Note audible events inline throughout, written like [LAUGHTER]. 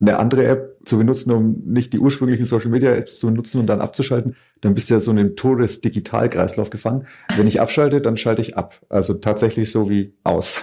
eine andere App zu benutzen, um nicht die ursprünglichen Social Media Apps zu benutzen und dann abzuschalten, dann bist du ja so in einem Todes-Digital-Kreislauf gefangen. Wenn ich abschalte, dann schalte ich ab. Also tatsächlich so wie aus.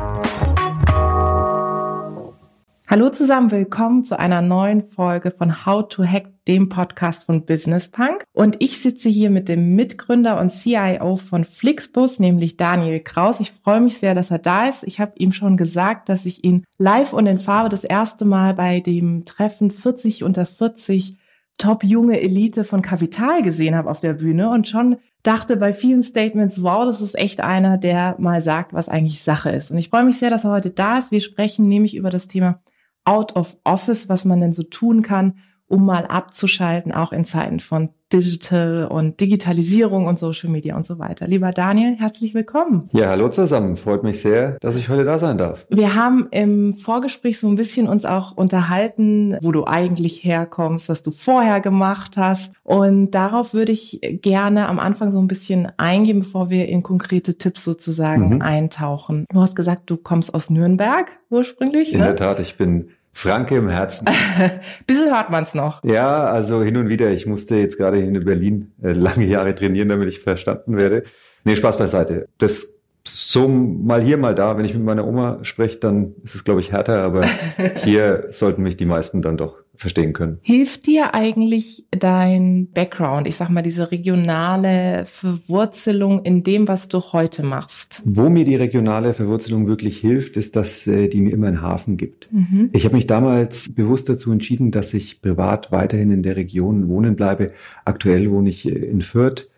Hallo zusammen, willkommen zu einer neuen Folge von How to Hack, dem Podcast von Business Punk. Und ich sitze hier mit dem Mitgründer und CIO von Flixbus, nämlich Daniel Kraus. Ich freue mich sehr, dass er da ist. Ich habe ihm schon gesagt, dass ich ihn live und in Farbe das erste Mal bei dem Treffen 40 unter 40 top junge Elite von Kapital gesehen habe auf der Bühne und schon dachte bei vielen Statements, wow, das ist echt einer, der mal sagt, was eigentlich Sache ist. Und ich freue mich sehr, dass er heute da ist. Wir sprechen nämlich über das Thema out of office, was man denn so tun kann, um mal abzuschalten, auch in Zeiten von Digital und Digitalisierung und Social Media und so weiter. Lieber Daniel, herzlich willkommen. Ja, hallo zusammen. Freut mich sehr, dass ich heute da sein darf. Wir haben im Vorgespräch so ein bisschen uns auch unterhalten, wo du eigentlich herkommst, was du vorher gemacht hast. Und darauf würde ich gerne am Anfang so ein bisschen eingehen, bevor wir in konkrete Tipps sozusagen mhm. eintauchen. Du hast gesagt, du kommst aus Nürnberg ursprünglich. In ne? der Tat, ich bin Franke im Herzen. [LAUGHS] Bisschen hört man es noch. Ja, also hin und wieder. Ich musste jetzt gerade in Berlin äh, lange Jahre trainieren, damit ich verstanden werde. Nee, Spaß beiseite. Das so mal hier, mal da. Wenn ich mit meiner Oma spreche, dann ist es, glaube ich, härter, aber [LAUGHS] hier sollten mich die meisten dann doch verstehen können. Hilft dir eigentlich dein Background, ich sag mal, diese regionale Verwurzelung in dem, was du heute machst? Wo mir die regionale Verwurzelung wirklich hilft, ist, dass äh, die mir immer einen Hafen gibt. Mhm. Ich habe mich damals bewusst dazu entschieden, dass ich privat weiterhin in der Region wohnen bleibe. Aktuell wohne ich äh, in Fürth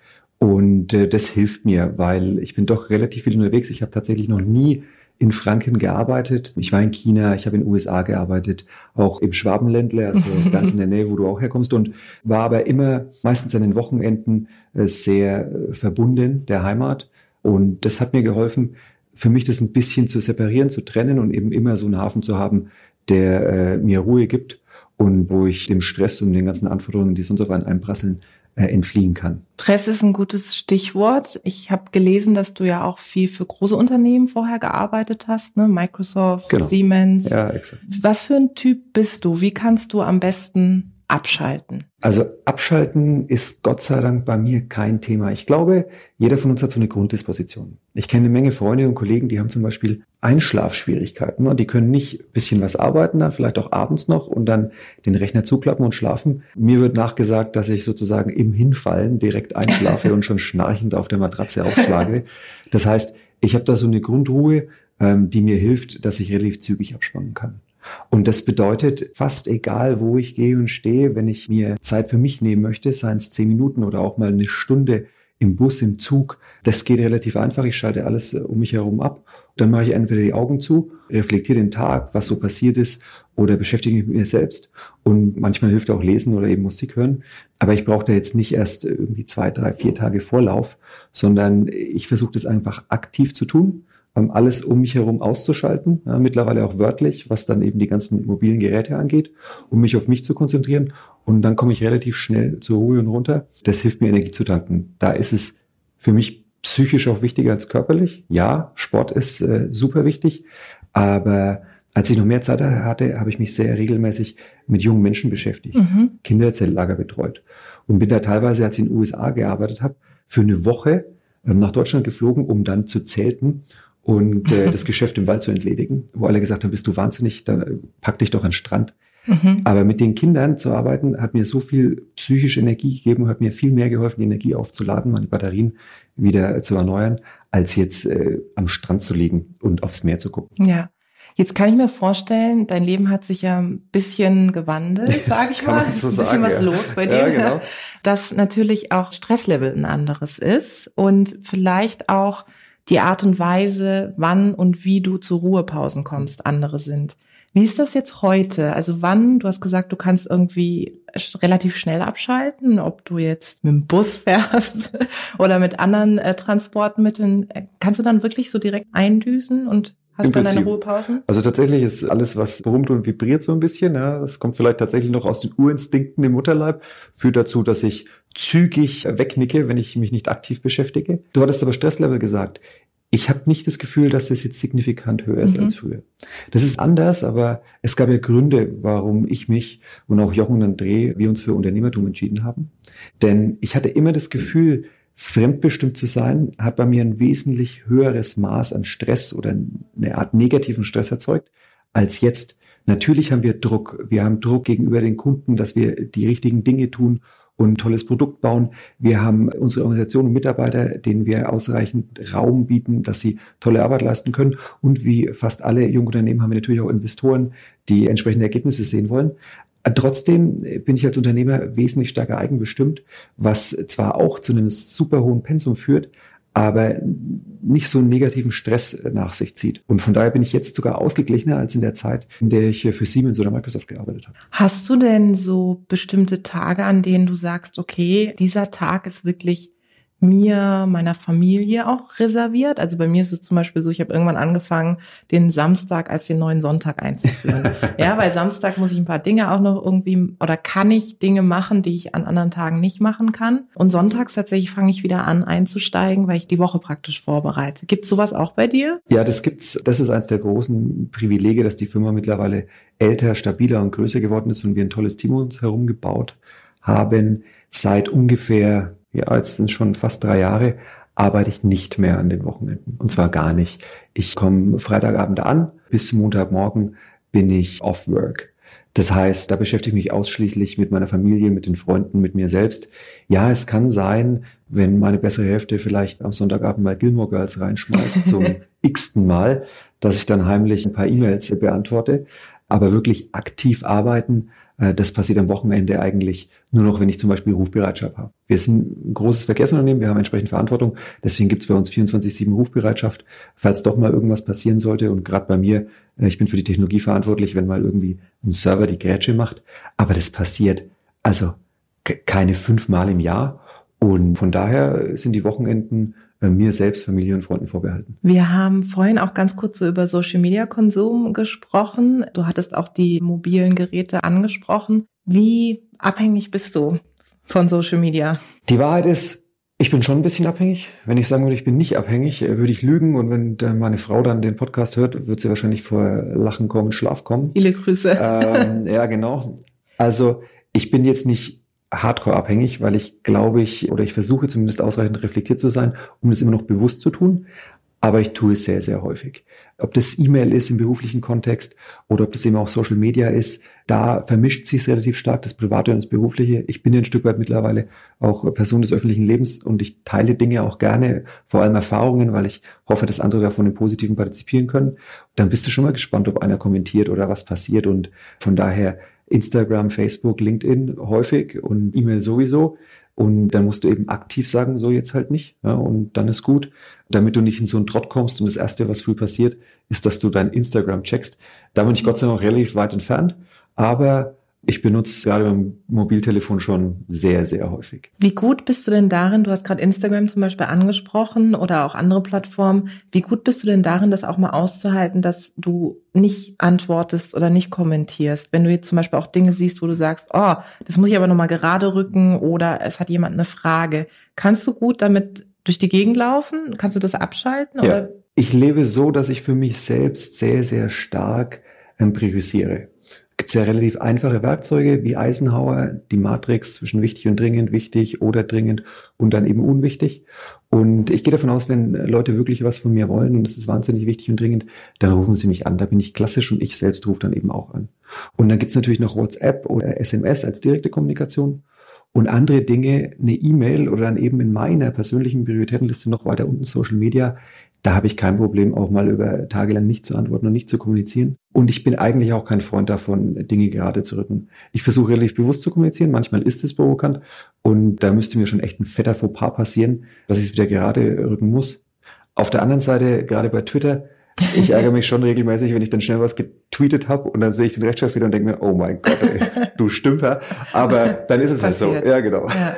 und äh, das hilft mir, weil ich bin doch relativ viel unterwegs. Ich habe tatsächlich noch nie in Franken gearbeitet. Ich war in China, ich habe in den USA gearbeitet, auch im Schwabenländle, also [LAUGHS] ganz in der Nähe, wo du auch herkommst und war aber immer meistens an den Wochenenden äh, sehr äh, verbunden der Heimat. Und das hat mir geholfen, für mich das ein bisschen zu separieren, zu trennen und eben immer so einen Hafen zu haben, der äh, mir Ruhe gibt und wo ich dem Stress und den ganzen Anforderungen, die sonst auf einen einprasseln, äh, entfliehen kann. Stress ist ein gutes Stichwort. Ich habe gelesen, dass du ja auch viel für große Unternehmen vorher gearbeitet hast, ne? Microsoft, genau. Siemens. Ja, exakt. Was für ein Typ bist du? Wie kannst du am besten abschalten? Also abschalten ist Gott sei Dank bei mir kein Thema. Ich glaube, jeder von uns hat so eine Grunddisposition. Ich kenne eine Menge Freunde und Kollegen, die haben zum Beispiel Einschlafschwierigkeiten und die können nicht ein bisschen was arbeiten, dann vielleicht auch abends noch und dann den Rechner zuklappen und schlafen. Mir wird nachgesagt, dass ich sozusagen im Hinfallen direkt einschlafe [LAUGHS] und schon schnarchend auf der Matratze aufschlage. Das heißt, ich habe da so eine Grundruhe, ähm, die mir hilft, dass ich relativ zügig abspannen kann. Und das bedeutet, fast egal, wo ich gehe und stehe, wenn ich mir Zeit für mich nehmen möchte, seien es zehn Minuten oder auch mal eine Stunde im Bus, im Zug, das geht relativ einfach. Ich schalte alles äh, um mich herum ab. Dann mache ich entweder die Augen zu, reflektiere den Tag, was so passiert ist, oder beschäftige mich mit mir selbst. Und manchmal hilft auch Lesen oder eben Musik hören. Aber ich brauche da jetzt nicht erst irgendwie zwei, drei, vier Tage Vorlauf, sondern ich versuche das einfach aktiv zu tun alles um mich herum auszuschalten, ja, mittlerweile auch wörtlich, was dann eben die ganzen mobilen Geräte angeht, um mich auf mich zu konzentrieren. Und dann komme ich relativ schnell zur Ruhe und runter. Das hilft mir, Energie zu tanken. Da ist es für mich psychisch auch wichtiger als körperlich. Ja, Sport ist äh, super wichtig, aber als ich noch mehr Zeit hatte, habe ich mich sehr regelmäßig mit jungen Menschen beschäftigt, mhm. Kinderzeltlager betreut und bin da teilweise, als ich in den USA gearbeitet habe, für eine Woche ähm, nach Deutschland geflogen, um dann zu zelten und äh, das Geschäft im Wald zu entledigen, wo alle gesagt haben, bist du wahnsinnig, dann äh, pack dich doch an den Strand. Mhm. Aber mit den Kindern zu arbeiten, hat mir so viel psychische Energie gegeben und hat mir viel mehr geholfen, die Energie aufzuladen, meine Batterien wieder zu erneuern, als jetzt äh, am Strand zu liegen und aufs Meer zu gucken. Ja. Jetzt kann ich mir vorstellen, dein Leben hat sich ja ein bisschen gewandelt, [LAUGHS] sage ich mal. So ein bisschen sagen, was ja. los bei dir. Ja, genau. Dass natürlich auch Stresslevel ein anderes ist und vielleicht auch die Art und Weise, wann und wie du zu Ruhepausen kommst, andere sind. Wie ist das jetzt heute? Also wann, du hast gesagt, du kannst irgendwie relativ schnell abschalten, ob du jetzt mit dem Bus [LAUGHS] fährst oder mit anderen äh, Transportmitteln. Kannst du dann wirklich so direkt eindüsen und Hast du dann deine Ruhepausen? Also tatsächlich ist alles, was brummt und vibriert so ein bisschen. Ja, das kommt vielleicht tatsächlich noch aus den Urinstinkten im Mutterleib, führt dazu, dass ich zügig wegnicke, wenn ich mich nicht aktiv beschäftige. Du hattest aber Stresslevel gesagt. Ich habe nicht das Gefühl, dass es jetzt signifikant höher ist mhm. als früher. Das ist anders, aber es gab ja Gründe, warum ich mich und auch Jochen und André, wir uns für Unternehmertum entschieden haben. Denn ich hatte immer das Gefühl, fremdbestimmt zu sein, hat bei mir ein wesentlich höheres Maß an Stress oder eine Art negativen Stress erzeugt als jetzt. Natürlich haben wir Druck. Wir haben Druck gegenüber den Kunden, dass wir die richtigen Dinge tun und ein tolles Produkt bauen. Wir haben unsere Organisation und Mitarbeiter, denen wir ausreichend Raum bieten, dass sie tolle Arbeit leisten können. Und wie fast alle Jungunternehmen haben wir natürlich auch Investoren, die entsprechende Ergebnisse sehen wollen. Trotzdem bin ich als Unternehmer wesentlich stärker eigenbestimmt, was zwar auch zu einem super hohen Pensum führt, aber nicht so einen negativen Stress nach sich zieht. Und von daher bin ich jetzt sogar ausgeglichener als in der Zeit, in der ich für Siemens oder Microsoft gearbeitet habe. Hast du denn so bestimmte Tage, an denen du sagst, okay, dieser Tag ist wirklich mir, meiner Familie auch reserviert. Also bei mir ist es zum Beispiel so, ich habe irgendwann angefangen, den Samstag als den neuen Sonntag einzuführen. [LAUGHS] ja, weil Samstag muss ich ein paar Dinge auch noch irgendwie oder kann ich Dinge machen, die ich an anderen Tagen nicht machen kann. Und sonntags tatsächlich fange ich wieder an einzusteigen, weil ich die Woche praktisch vorbereite. Gibt sowas auch bei dir? Ja, das gibt's. Das ist eines der großen Privilege, dass die Firma mittlerweile älter, stabiler und größer geworden ist und wir ein tolles Team um uns herum gebaut haben. Seit ungefähr ja, jetzt sind schon fast drei Jahre, arbeite ich nicht mehr an den Wochenenden. Und zwar gar nicht. Ich komme Freitagabend an, bis Montagmorgen bin ich off work. Das heißt, da beschäftige ich mich ausschließlich mit meiner Familie, mit den Freunden, mit mir selbst. Ja, es kann sein, wenn meine bessere Hälfte vielleicht am Sonntagabend mal Gilmore Girls reinschmeißt [LAUGHS] zum x-ten Mal, dass ich dann heimlich ein paar E-Mails beantworte. Aber wirklich aktiv arbeiten, das passiert am Wochenende eigentlich nur noch, wenn ich zum Beispiel Rufbereitschaft habe. Wir sind ein großes Verkehrsunternehmen, wir haben entsprechend Verantwortung, deswegen gibt es bei uns 24-7 Rufbereitschaft, falls doch mal irgendwas passieren sollte. Und gerade bei mir, äh, ich bin für die Technologie verantwortlich, wenn mal irgendwie ein Server die Grätsche macht. Aber das passiert also keine fünfmal im Jahr. Und von daher sind die Wochenenden mir selbst, Familie und Freunden vorbehalten. Wir haben vorhin auch ganz kurz so über Social Media Konsum gesprochen. Du hattest auch die mobilen Geräte angesprochen. Wie abhängig bist du von Social Media? Die Wahrheit ist, ich bin schon ein bisschen abhängig. Wenn ich sagen würde, ich bin nicht abhängig, äh, würde ich lügen. Und wenn meine Frau dann den Podcast hört, wird sie wahrscheinlich vor Lachen kommen, Schlaf kommen. Viele Grüße. Ähm, ja, genau. Also ich bin jetzt nicht hardcore abhängig, weil ich glaube ich oder ich versuche zumindest ausreichend reflektiert zu sein, um das immer noch bewusst zu tun. Aber ich tue es sehr, sehr häufig. Ob das E-Mail ist im beruflichen Kontext oder ob das eben auch Social Media ist, da vermischt sich relativ stark, das Private und das Berufliche. Ich bin ein Stück weit mittlerweile auch Person des öffentlichen Lebens und ich teile Dinge auch gerne, vor allem Erfahrungen, weil ich hoffe, dass andere davon im Positiven partizipieren können. Dann bist du schon mal gespannt, ob einer kommentiert oder was passiert und von daher Instagram, Facebook, LinkedIn häufig und E-Mail sowieso. Und dann musst du eben aktiv sagen, so jetzt halt nicht. Ja, und dann ist gut, damit du nicht in so einen Trott kommst. Und das Erste, was früh passiert, ist, dass du dein Instagram checkst. Da bin ich Gott sei Dank relativ weit entfernt. Aber ich benutze gerade beim Mobiltelefon schon sehr, sehr häufig. Wie gut bist du denn darin, du hast gerade Instagram zum Beispiel angesprochen oder auch andere Plattformen, wie gut bist du denn darin, das auch mal auszuhalten, dass du nicht antwortest oder nicht kommentierst? Wenn du jetzt zum Beispiel auch Dinge siehst, wo du sagst, oh, das muss ich aber nochmal gerade rücken oder es hat jemand eine Frage. Kannst du gut damit durch die Gegend laufen? Kannst du das abschalten? Ja. Oder? Ich lebe so, dass ich für mich selbst sehr, sehr stark priorisiere gibt es ja relativ einfache Werkzeuge wie Eisenhower, die Matrix zwischen wichtig und dringend, wichtig oder dringend und dann eben unwichtig. Und ich gehe davon aus, wenn Leute wirklich was von mir wollen und es ist wahnsinnig wichtig und dringend, dann rufen sie mich an. Da bin ich klassisch und ich selbst rufe dann eben auch an. Und dann gibt es natürlich noch WhatsApp oder SMS als direkte Kommunikation und andere Dinge, eine E-Mail oder dann eben in meiner persönlichen Prioritätenliste noch weiter unten Social Media, da habe ich kein Problem, auch mal über Tage lang nicht zu antworten und nicht zu kommunizieren. Und ich bin eigentlich auch kein Freund davon, Dinge gerade zu rücken. Ich versuche relativ bewusst zu kommunizieren. Manchmal ist es provokant. Und da müsste mir schon echt ein fetter Fauxpas passieren, dass ich es wieder gerade rücken muss. Auf der anderen Seite, gerade bei Twitter, Ich ärgere mich schon regelmäßig, wenn ich dann schnell was getweetet habe und dann sehe ich den Rechtschreib wieder und denke mir, oh mein Gott, ey, du Stümper. Aber dann ist es Passiert. halt so. Ja, genau. Ja.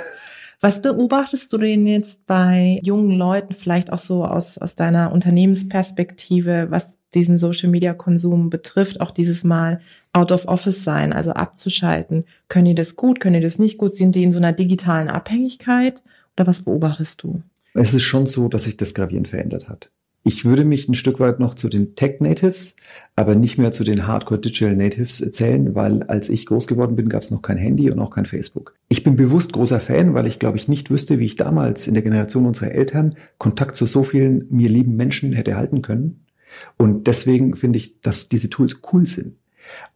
Was beobachtest du denn jetzt bei jungen Leuten, vielleicht auch so aus, aus deiner Unternehmensperspektive, was diesen Social Media Konsum betrifft, auch dieses Mal out of office sein, also abzuschalten? Können die das gut? Können die das nicht gut? Sind die in so einer digitalen Abhängigkeit? Oder was beobachtest du? Es ist schon so, dass sich das gravierend verändert hat. Ich würde mich ein Stück weit noch zu den Tech Natives, aber nicht mehr zu den Hardcore Digital Natives zählen, weil als ich groß geworden bin, gab es noch kein Handy und auch kein Facebook. Ich bin bewusst großer Fan, weil ich glaube ich nicht wüsste, wie ich damals in der Generation unserer Eltern Kontakt zu so vielen mir lieben Menschen hätte halten können. Und deswegen finde ich, dass diese Tools cool sind.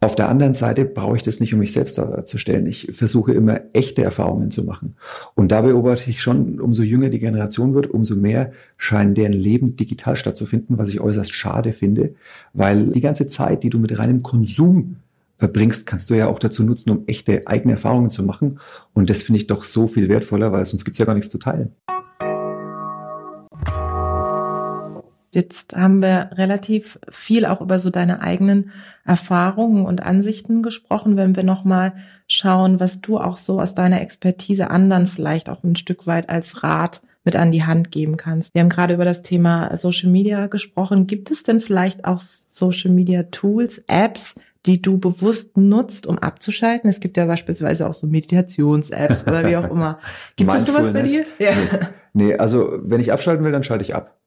Auf der anderen Seite brauche ich das nicht, um mich selbst darzustellen. Ich versuche immer echte Erfahrungen zu machen. Und da beobachte ich schon, umso jünger die Generation wird, umso mehr scheinen deren Leben digital stattzufinden, was ich äußerst schade finde, weil die ganze Zeit, die du mit reinem Konsum verbringst, kannst du ja auch dazu nutzen, um echte eigene Erfahrungen zu machen. Und das finde ich doch so viel wertvoller, weil sonst gibt es ja gar nichts zu teilen. Jetzt haben wir relativ viel auch über so deine eigenen Erfahrungen und Ansichten gesprochen. Wenn wir nochmal schauen, was du auch so aus deiner Expertise anderen vielleicht auch ein Stück weit als Rat mit an die Hand geben kannst. Wir haben gerade über das Thema Social Media gesprochen. Gibt es denn vielleicht auch Social Media Tools, Apps, die du bewusst nutzt, um abzuschalten? Es gibt ja beispielsweise auch so Meditations-Apps oder wie auch immer. [LAUGHS] Gibt es sowas bei dir? Ja. Nee. nee, also wenn ich abschalten will, dann schalte ich ab.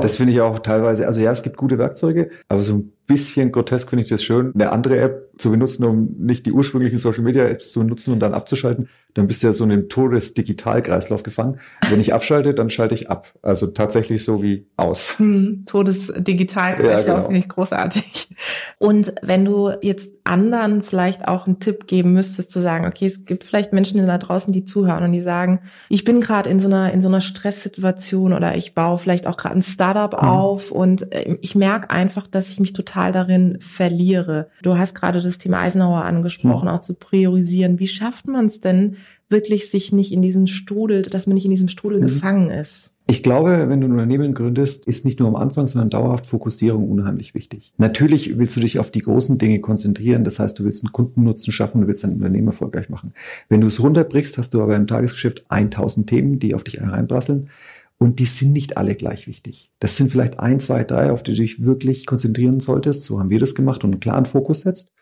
Das finde ich auch teilweise, also ja, es gibt gute Werkzeuge, aber so ein bisschen grotesk finde ich das schön, eine andere App zu benutzen, um nicht die ursprünglichen Social Media Apps zu nutzen und dann abzuschalten. Dann bist du ja so in einem Todes-Digital-Kreislauf gefangen. Wenn ich abschalte, dann schalte ich ab. Also tatsächlich so wie aus. Hm, Todes-Digital-Kreislauf ja, genau. finde ich großartig. Und wenn du jetzt anderen vielleicht auch einen Tipp geben müsstest, zu sagen, okay, es gibt vielleicht Menschen da draußen, die zuhören und die sagen, ich bin gerade in so einer in so einer Stresssituation oder ich baue vielleicht auch gerade ein Startup mhm. auf und äh, ich merke einfach, dass ich mich total darin verliere. Du hast gerade das Thema Eisenhower angesprochen, mhm. auch zu priorisieren. Wie schafft man es denn wirklich, sich nicht in diesen Strudel, dass man nicht in diesem Strudel mhm. gefangen ist? Ich glaube, wenn du ein Unternehmen gründest, ist nicht nur am Anfang, sondern dauerhaft Fokussierung unheimlich wichtig. Natürlich willst du dich auf die großen Dinge konzentrieren. Das heißt, du willst einen Kundennutzen schaffen, du willst dein Unternehmen erfolgreich machen. Wenn du es runterbrichst, hast du aber im Tagesgeschäft 1000 Themen, die auf dich hereinprasseln. Und die sind nicht alle gleich wichtig. Das sind vielleicht ein, zwei, drei, auf die du dich wirklich konzentrieren solltest. So haben wir das gemacht und einen klaren Fokus setzt.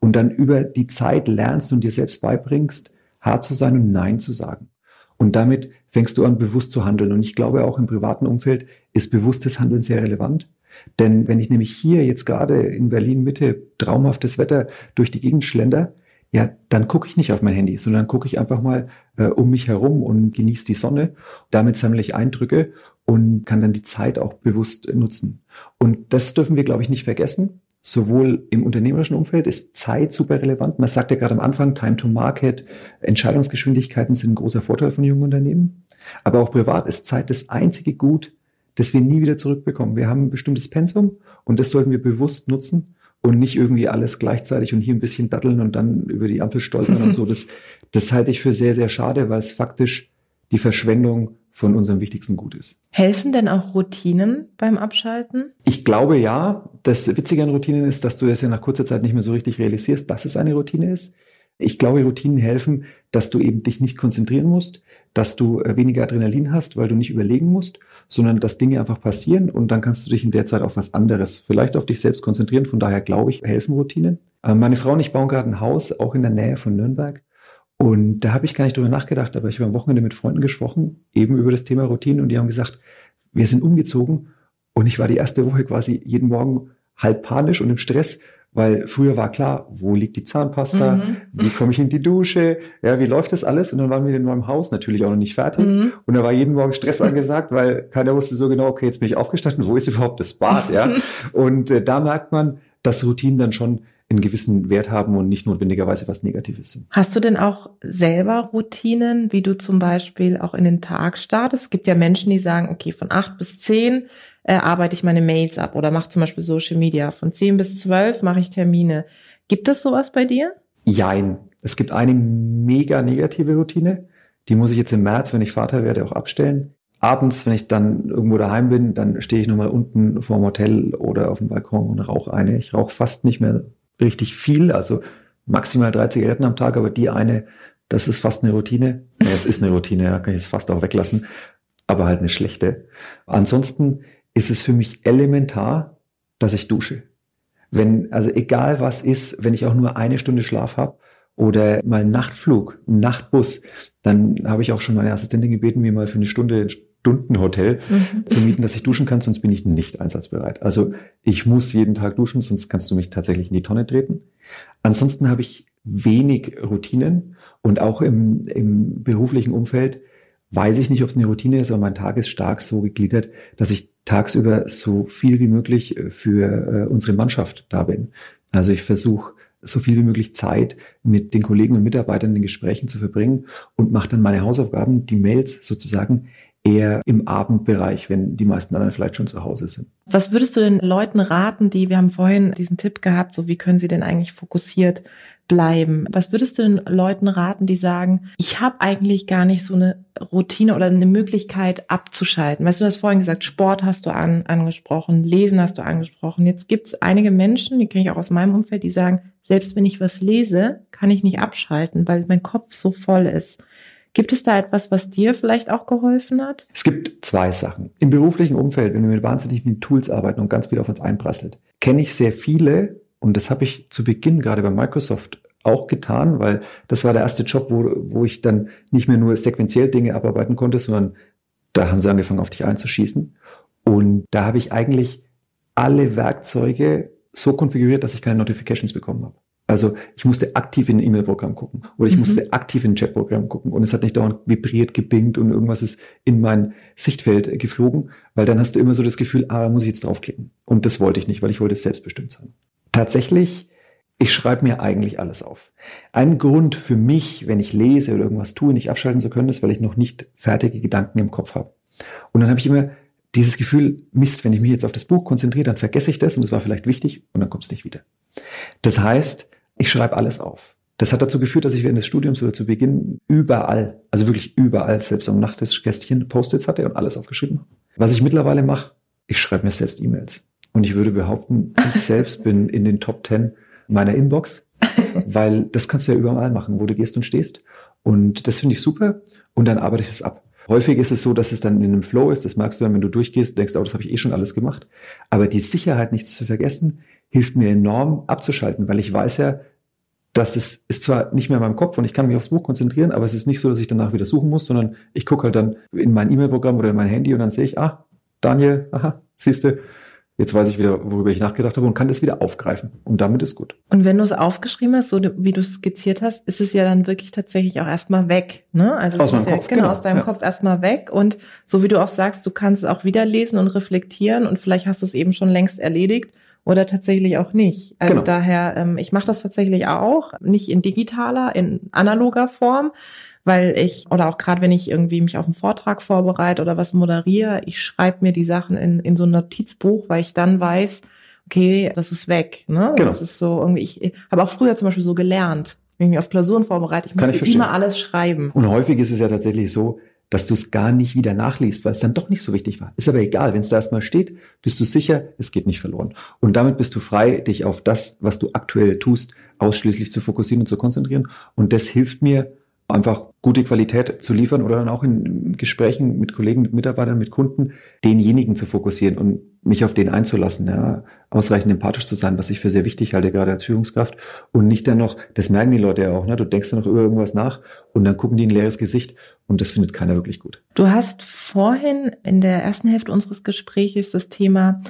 Und dann über die Zeit lernst und dir selbst beibringst, hart zu sein und Nein zu sagen. Und damit fängst du an, bewusst zu handeln. Und ich glaube, auch im privaten Umfeld ist bewusstes Handeln sehr relevant. Denn wenn ich nämlich hier jetzt gerade in Berlin Mitte traumhaftes Wetter durch die Gegend schlender, ja, dann gucke ich nicht auf mein Handy, sondern gucke ich einfach mal äh, um mich herum und genieße die Sonne. Damit sammle ich Eindrücke und kann dann die Zeit auch bewusst nutzen. Und das dürfen wir, glaube ich, nicht vergessen. Sowohl im unternehmerischen Umfeld ist Zeit super relevant. Man sagt ja gerade am Anfang, Time to Market, Entscheidungsgeschwindigkeiten sind ein großer Vorteil von jungen Unternehmen. Aber auch privat ist Zeit das einzige Gut, das wir nie wieder zurückbekommen. Wir haben ein bestimmtes Pensum und das sollten wir bewusst nutzen und nicht irgendwie alles gleichzeitig und hier ein bisschen datteln und dann über die Ampel stolpern und so. [LAUGHS] Das, das halte ich für sehr, sehr schade, weil es faktisch die Verschwendung von unserem wichtigsten Gut ist. Helfen denn auch Routinen beim Abschalten? Ich glaube ja. Das Witzige an Routinen ist, dass du das ja nach kurzer Zeit nicht mehr so richtig realisierst, dass es eine Routine ist. Ich glaube, Routinen helfen, dass du eben dich nicht konzentrieren musst, dass du äh, weniger Adrenalin hast, weil du nicht überlegen musst, sondern dass Dinge einfach passieren und dann kannst du dich in der Zeit auf was anderes, vielleicht auf dich selbst konzentrieren. Von daher glaube ich, helfen Routinen. Äh, meine Frau und ich bauen gerade ein Haus, auch in der Nähe von Nürnberg. Und da habe ich gar nicht drüber nachgedacht, aber ich habe am Wochenende mit Freunden gesprochen, eben über das Thema Routinen und die haben gesagt, wir sind umgezogen und ich war die erste Woche quasi jeden Morgen halb panisch und im Stress, weil früher war klar, wo liegt die Zahnpasta, mhm. wie komme ich in die Dusche, ja, wie läuft das alles? Und dann waren wir in meinem Haus natürlich auch noch nicht fertig. Mhm. Und da war jeden Morgen Stress angesagt, weil keiner wusste so genau, okay, jetzt bin ich aufgestanden, wo ist überhaupt das Bad, ja? [LAUGHS] und äh, da merkt man, dass Routinen dann schon einen gewissen Wert haben und nicht notwendigerweise was Negatives sind. Hast du denn auch selber Routinen, wie du zum Beispiel auch in den Tag startest? Es gibt ja Menschen, die sagen, okay, von acht bis zehn äh, arbeite ich meine Mails ab oder mache zum Beispiel Social Media. Von 10 bis 12 mache ich Termine. Gibt es sowas bei dir? Jein. Es gibt eine mega negative Routine. Die muss ich jetzt im März, wenn ich Vater werde, auch abstellen. abends, wenn ich dann irgendwo daheim bin, dann stehe ich nochmal unten vor dem Hotel oder auf dem Balkon und rauche eine. Ich rauche fast nicht mehr richtig viel, also maximal drei Zigaretten am Tag, aber die eine, das ist fast eine Routine. Es ist eine Routine, ja, kann ich es fast auch weglassen, aber halt eine schlechte. Ansonsten ist es für mich elementar, dass ich dusche. Wenn, also egal was ist, wenn ich auch nur eine Stunde Schlaf habe oder mal einen Nachtflug, einen Nachtbus, dann habe ich auch schon meine Assistentin gebeten, mir mal für eine Stunde Stundenhotel mhm. zu mieten, dass ich duschen kann, sonst bin ich nicht einsatzbereit. Also ich muss jeden Tag duschen, sonst kannst du mich tatsächlich in die Tonne treten. Ansonsten habe ich wenig Routinen und auch im, im beruflichen Umfeld weiß ich nicht, ob es eine Routine ist, aber mein Tag ist stark so gegliedert, dass ich tagsüber so viel wie möglich für äh, unsere Mannschaft da bin. Also ich versuche so viel wie möglich Zeit mit den Kollegen und Mitarbeitern in den Gesprächen zu verbringen und mache dann meine Hausaufgaben, die Mails sozusagen eher im Abendbereich, wenn die meisten anderen vielleicht schon zu Hause sind. Was würdest du den Leuten raten, die, wir haben vorhin diesen Tipp gehabt, so wie können sie denn eigentlich fokussiert bleiben? Was würdest du den Leuten raten, die sagen, ich habe eigentlich gar nicht so eine Routine oder eine Möglichkeit abzuschalten? Weißt du, du hast vorhin gesagt, Sport hast du an, angesprochen, Lesen hast du angesprochen. Jetzt gibt es einige Menschen, die kenne ich auch aus meinem Umfeld, die sagen, selbst wenn ich was lese, kann ich nicht abschalten, weil mein Kopf so voll ist. Gibt es da etwas, was dir vielleicht auch geholfen hat? Es gibt zwei Sachen. Im beruflichen Umfeld, wenn wir mit wahnsinnig vielen Tools arbeiten und ganz viel auf uns einprasselt, kenne ich sehr viele, und das habe ich zu Beginn gerade bei Microsoft auch getan, weil das war der erste Job, wo, wo ich dann nicht mehr nur sequenziell Dinge abarbeiten konnte, sondern da haben sie angefangen, auf dich einzuschießen. Und da habe ich eigentlich alle Werkzeuge so konfiguriert, dass ich keine Notifications bekommen habe. Also ich musste aktiv in ein E-Mail-Programm gucken oder ich mhm. musste aktiv in ein Chat-Programm gucken und es hat nicht dauernd vibriert, gebingt und irgendwas ist in mein Sichtfeld geflogen, weil dann hast du immer so das Gefühl, ah, da muss ich jetzt draufklicken. Und das wollte ich nicht, weil ich wollte es selbstbestimmt sein. Tatsächlich, ich schreibe mir eigentlich alles auf. Ein Grund für mich, wenn ich lese oder irgendwas tue, nicht abschalten zu können, ist, weil ich noch nicht fertige Gedanken im Kopf habe. Und dann habe ich immer dieses Gefühl, Mist, wenn ich mich jetzt auf das Buch konzentriere, dann vergesse ich das und es war vielleicht wichtig und dann kommt es nicht wieder. Das heißt, ich schreibe alles auf. Das hat dazu geführt, dass ich während des Studiums oder zu Beginn überall, also wirklich überall, selbst am Nachttischkästchen Post-its hatte und alles aufgeschrieben habe. Was ich mittlerweile mache, ich schreibe mir selbst E-Mails. Und ich würde behaupten, ich selbst bin in den Top 10 meiner Inbox, [LAUGHS] weil das kannst du ja überall machen, wo du gehst und stehst. Und das finde ich super. Und dann arbeite ich das ab. Häufig ist es so, dass es dann in einem Flow ist. Das merkst du dann, wenn du durchgehst, denkst, oh, das habe ich eh schon alles gemacht. Aber die Sicherheit, nichts zu vergessen, hilft mir enorm abzuschalten, weil ich weiß ja, dass es ist zwar nicht mehr in meinem Kopf und ich kann mich aufs Buch konzentrieren, aber es ist nicht so, dass ich danach wieder suchen muss, sondern ich gucke halt dann in mein E-Mail-Programm oder in mein Handy und dann sehe ich, ah, Daniel, aha, siehst du, Jetzt weiß ich wieder, worüber ich nachgedacht habe und kann das wieder aufgreifen. Und damit ist gut. Und wenn du es aufgeschrieben hast, so wie du es skizziert hast, ist es ja dann wirklich tatsächlich auch erstmal weg. Ne? Also aus meinem ja, Kopf. Genau, genau, aus deinem ja. Kopf erstmal weg. Und so wie du auch sagst, du kannst es auch wieder lesen und reflektieren und vielleicht hast du es eben schon längst erledigt oder tatsächlich auch nicht. Also genau. daher, ähm, ich mache das tatsächlich auch, nicht in digitaler, in analoger Form weil ich, oder auch gerade wenn ich irgendwie mich auf einen Vortrag vorbereite oder was moderiere, ich schreibe mir die Sachen in, in so ein Notizbuch, weil ich dann weiß, okay, das ist weg. Ne? Genau. Das ist so irgendwie, ich, ich habe auch früher zum Beispiel so gelernt, wenn ich mich auf Klausuren vorbereite, ich muss immer alles schreiben. Und häufig ist es ja tatsächlich so, dass du es gar nicht wieder nachliest, weil es dann doch nicht so wichtig war. Ist aber egal, wenn es da erstmal steht, bist du sicher, es geht nicht verloren. Und damit bist du frei, dich auf das, was du aktuell tust, ausschließlich zu fokussieren und zu konzentrieren. Und das hilft mir, einfach gute Qualität zu liefern oder dann auch in Gesprächen mit Kollegen, mit Mitarbeitern, mit Kunden, denjenigen zu fokussieren und mich auf den einzulassen, ja, ausreichend empathisch zu sein, was ich für sehr wichtig halte, gerade als Führungskraft und nicht dann noch, das merken die Leute ja auch, ne, du denkst dann noch über irgendwas nach und dann gucken die ein leeres Gesicht und das findet keiner wirklich gut. Du hast vorhin in der ersten Hälfte unseres Gesprächs das Thema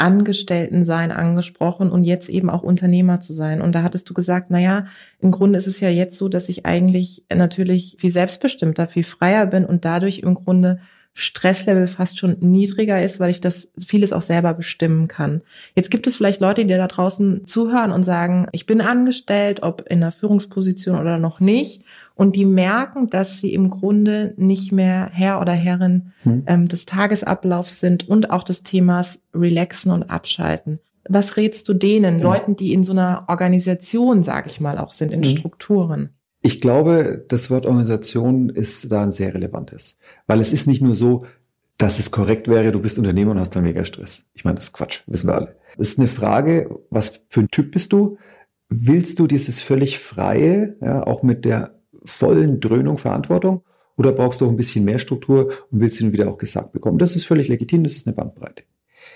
Angestellten-Sein angesprochen und jetzt eben auch Unternehmer zu sein. Und da hattest du gesagt, na ja, im Grunde ist es ja jetzt so, dass ich eigentlich natürlich viel selbstbestimmter, viel freier bin und dadurch im Grunde Stresslevel fast schon niedriger ist, weil ich das vieles auch selber bestimmen kann. Jetzt gibt es vielleicht Leute, die da draußen zuhören und sagen, ich bin angestellt, ob in einer Führungsposition oder noch nicht und die merken, dass sie im Grunde nicht mehr Herr oder Herrin hm. ähm, des Tagesablaufs sind und auch des Themas Relaxen und Abschalten. Was rätst du denen, ja. Leuten, die in so einer Organisation, sage ich mal, auch sind, in hm. Strukturen? Ich glaube, das Wort Organisation ist da ein sehr relevantes, weil es ist nicht nur so, dass es korrekt wäre, du bist Unternehmer und hast dann mega Stress. Ich meine, das ist Quatsch, wissen wir alle. Das ist eine Frage, was für ein Typ bist du? Willst du dieses völlig freie, ja, auch mit der vollen Dröhnung Verantwortung? Oder brauchst du auch ein bisschen mehr Struktur und willst ihn wieder auch gesagt bekommen? Das ist völlig legitim, das ist eine Bandbreite.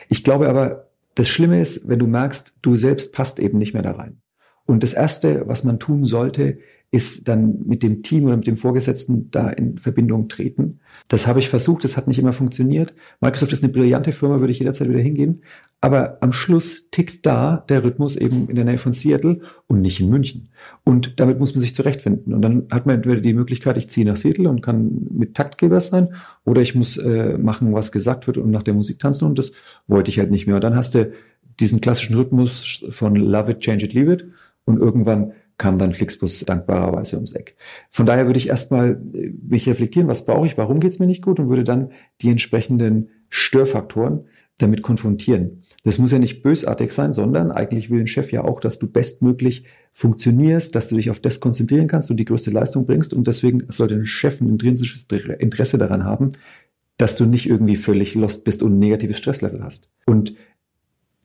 Ich glaube aber, das Schlimme ist, wenn du merkst, du selbst passt eben nicht mehr da rein. Und das Erste, was man tun sollte, ist dann mit dem Team oder mit dem Vorgesetzten da in Verbindung treten. Das habe ich versucht, das hat nicht immer funktioniert. Microsoft ist eine brillante Firma, würde ich jederzeit wieder hingehen. Aber am Schluss tickt da der Rhythmus eben in der Nähe von Seattle und nicht in München. Und damit muss man sich zurechtfinden. Und dann hat man entweder die Möglichkeit, ich ziehe nach Seattle und kann mit Taktgeber sein, oder ich muss äh, machen, was gesagt wird und nach der Musik tanzen. Und das wollte ich halt nicht mehr. Und dann hast du diesen klassischen Rhythmus von Love it, change it, leave it. Und irgendwann kam dann Flixbus dankbarerweise ums Eck. Von daher würde ich erstmal äh, mich reflektieren, was brauche ich, warum geht es mir nicht gut und würde dann die entsprechenden Störfaktoren damit konfrontieren. Das muss ja nicht bösartig sein, sondern eigentlich will ein Chef ja auch, dass du bestmöglich funktionierst, dass du dich auf das konzentrieren kannst und die größte Leistung bringst. Und deswegen sollte ein Chef ein intrinsisches Interesse daran haben, dass du nicht irgendwie völlig lost bist und ein negatives Stresslevel hast. Und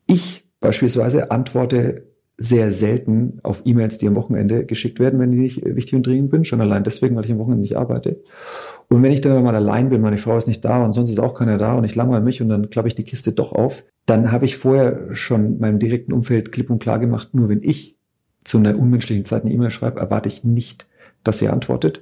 ich beispielsweise antworte sehr selten auf E-Mails, die am Wochenende geschickt werden, wenn die nicht wichtig und dringend bin. Schon allein deswegen, weil ich am Wochenende nicht arbeite. Und wenn ich dann mal allein bin, meine Frau ist nicht da und sonst ist auch keiner da und ich langweile mich und dann klappe ich die Kiste doch auf, dann habe ich vorher schon meinem direkten Umfeld klipp und klar gemacht, nur wenn ich zu einer unmenschlichen Zeit eine E-Mail schreibe, erwarte ich nicht, dass sie antwortet,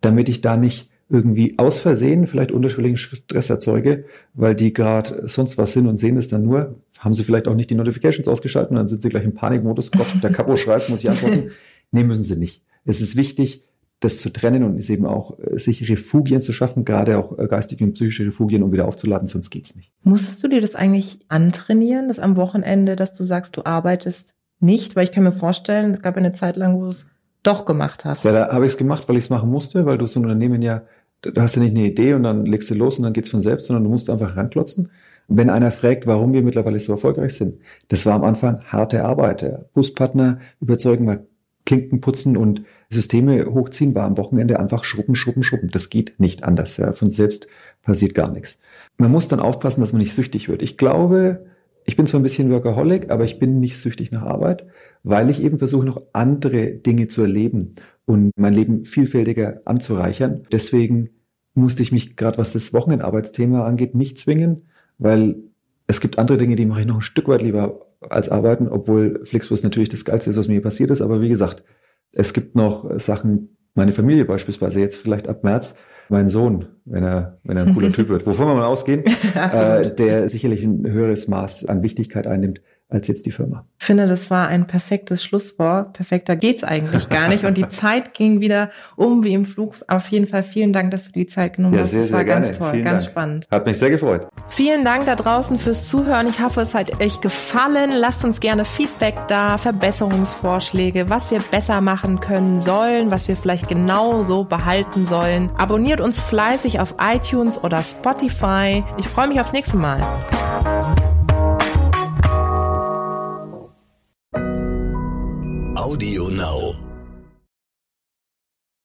damit ich da nicht irgendwie aus Versehen vielleicht unterschwelligen Stress erzeuge, weil die gerade sonst was sind und sehen es dann nur, haben sie vielleicht auch nicht die Notifications ausgeschaltet und dann sind sie gleich im Panikmodus, Gott, der Kapo schreibt, muss ich antworten. [LAUGHS] Nee, müssen sie nicht. Es ist wichtig, das zu trennen und ist eben auch, äh, sich Refugien zu schaffen, gerade auch äh, geistige und psychische Refugien, um wieder aufzuladen, sonst geht's nicht. Musstest du dir das eigentlich antrainieren, das am Wochenende, dass du sagst, du arbeitest nicht? Weil ich kann mir vorstellen, es gab eine Zeit lang, wo du es doch gemacht hast. Ja, da habe ich es gemacht, weil ich es machen musste, weil du so ein Unternehmen ja, du hast ja nicht eine Idee und dann legst du los und dann geht's von selbst, sondern du musst einfach ranklotzen. Wenn einer fragt, warum wir mittlerweile so erfolgreich sind, das war am Anfang harte Arbeit. Buspartner überzeugen, mal Klinken putzen und Systeme hochziehen, war am Wochenende einfach schrubben, schrubben, schrubben. Das geht nicht anders. Ja. Von selbst passiert gar nichts. Man muss dann aufpassen, dass man nicht süchtig wird. Ich glaube, ich bin zwar ein bisschen Workaholic, aber ich bin nicht süchtig nach Arbeit, weil ich eben versuche, noch andere Dinge zu erleben und mein Leben vielfältiger anzureichern. Deswegen musste ich mich gerade, was das Wochenendarbeitsthema angeht, nicht zwingen, weil es gibt andere Dinge, die mache ich noch ein Stück weit lieber als arbeiten, obwohl Flixbus natürlich das Geilste ist, was mir passiert ist. Aber wie gesagt, es gibt noch Sachen, meine Familie beispielsweise jetzt vielleicht ab März, mein Sohn, wenn er, wenn er ein cooler [LAUGHS] Typ wird, wovon wir mal ausgehen, [LAUGHS] äh, der sicherlich ein höheres Maß an Wichtigkeit einnimmt, als jetzt die Firma. Ich finde, das war ein perfektes Schlusswort. Perfekter geht's eigentlich gar nicht. Und die [LAUGHS] Zeit ging wieder um wie im Flug. Auf jeden Fall vielen Dank, dass du die Zeit genommen ja, hast. Sehr, das war sehr ganz gerne. toll, vielen ganz Dank. spannend. Hat mich sehr gefreut. Vielen Dank da draußen fürs Zuhören. Ich hoffe, es hat euch gefallen. Lasst uns gerne Feedback da, Verbesserungsvorschläge, was wir besser machen können sollen, was wir vielleicht genau so behalten sollen. Abonniert uns fleißig auf iTunes oder Spotify. Ich freue mich aufs nächste Mal. Audio Now.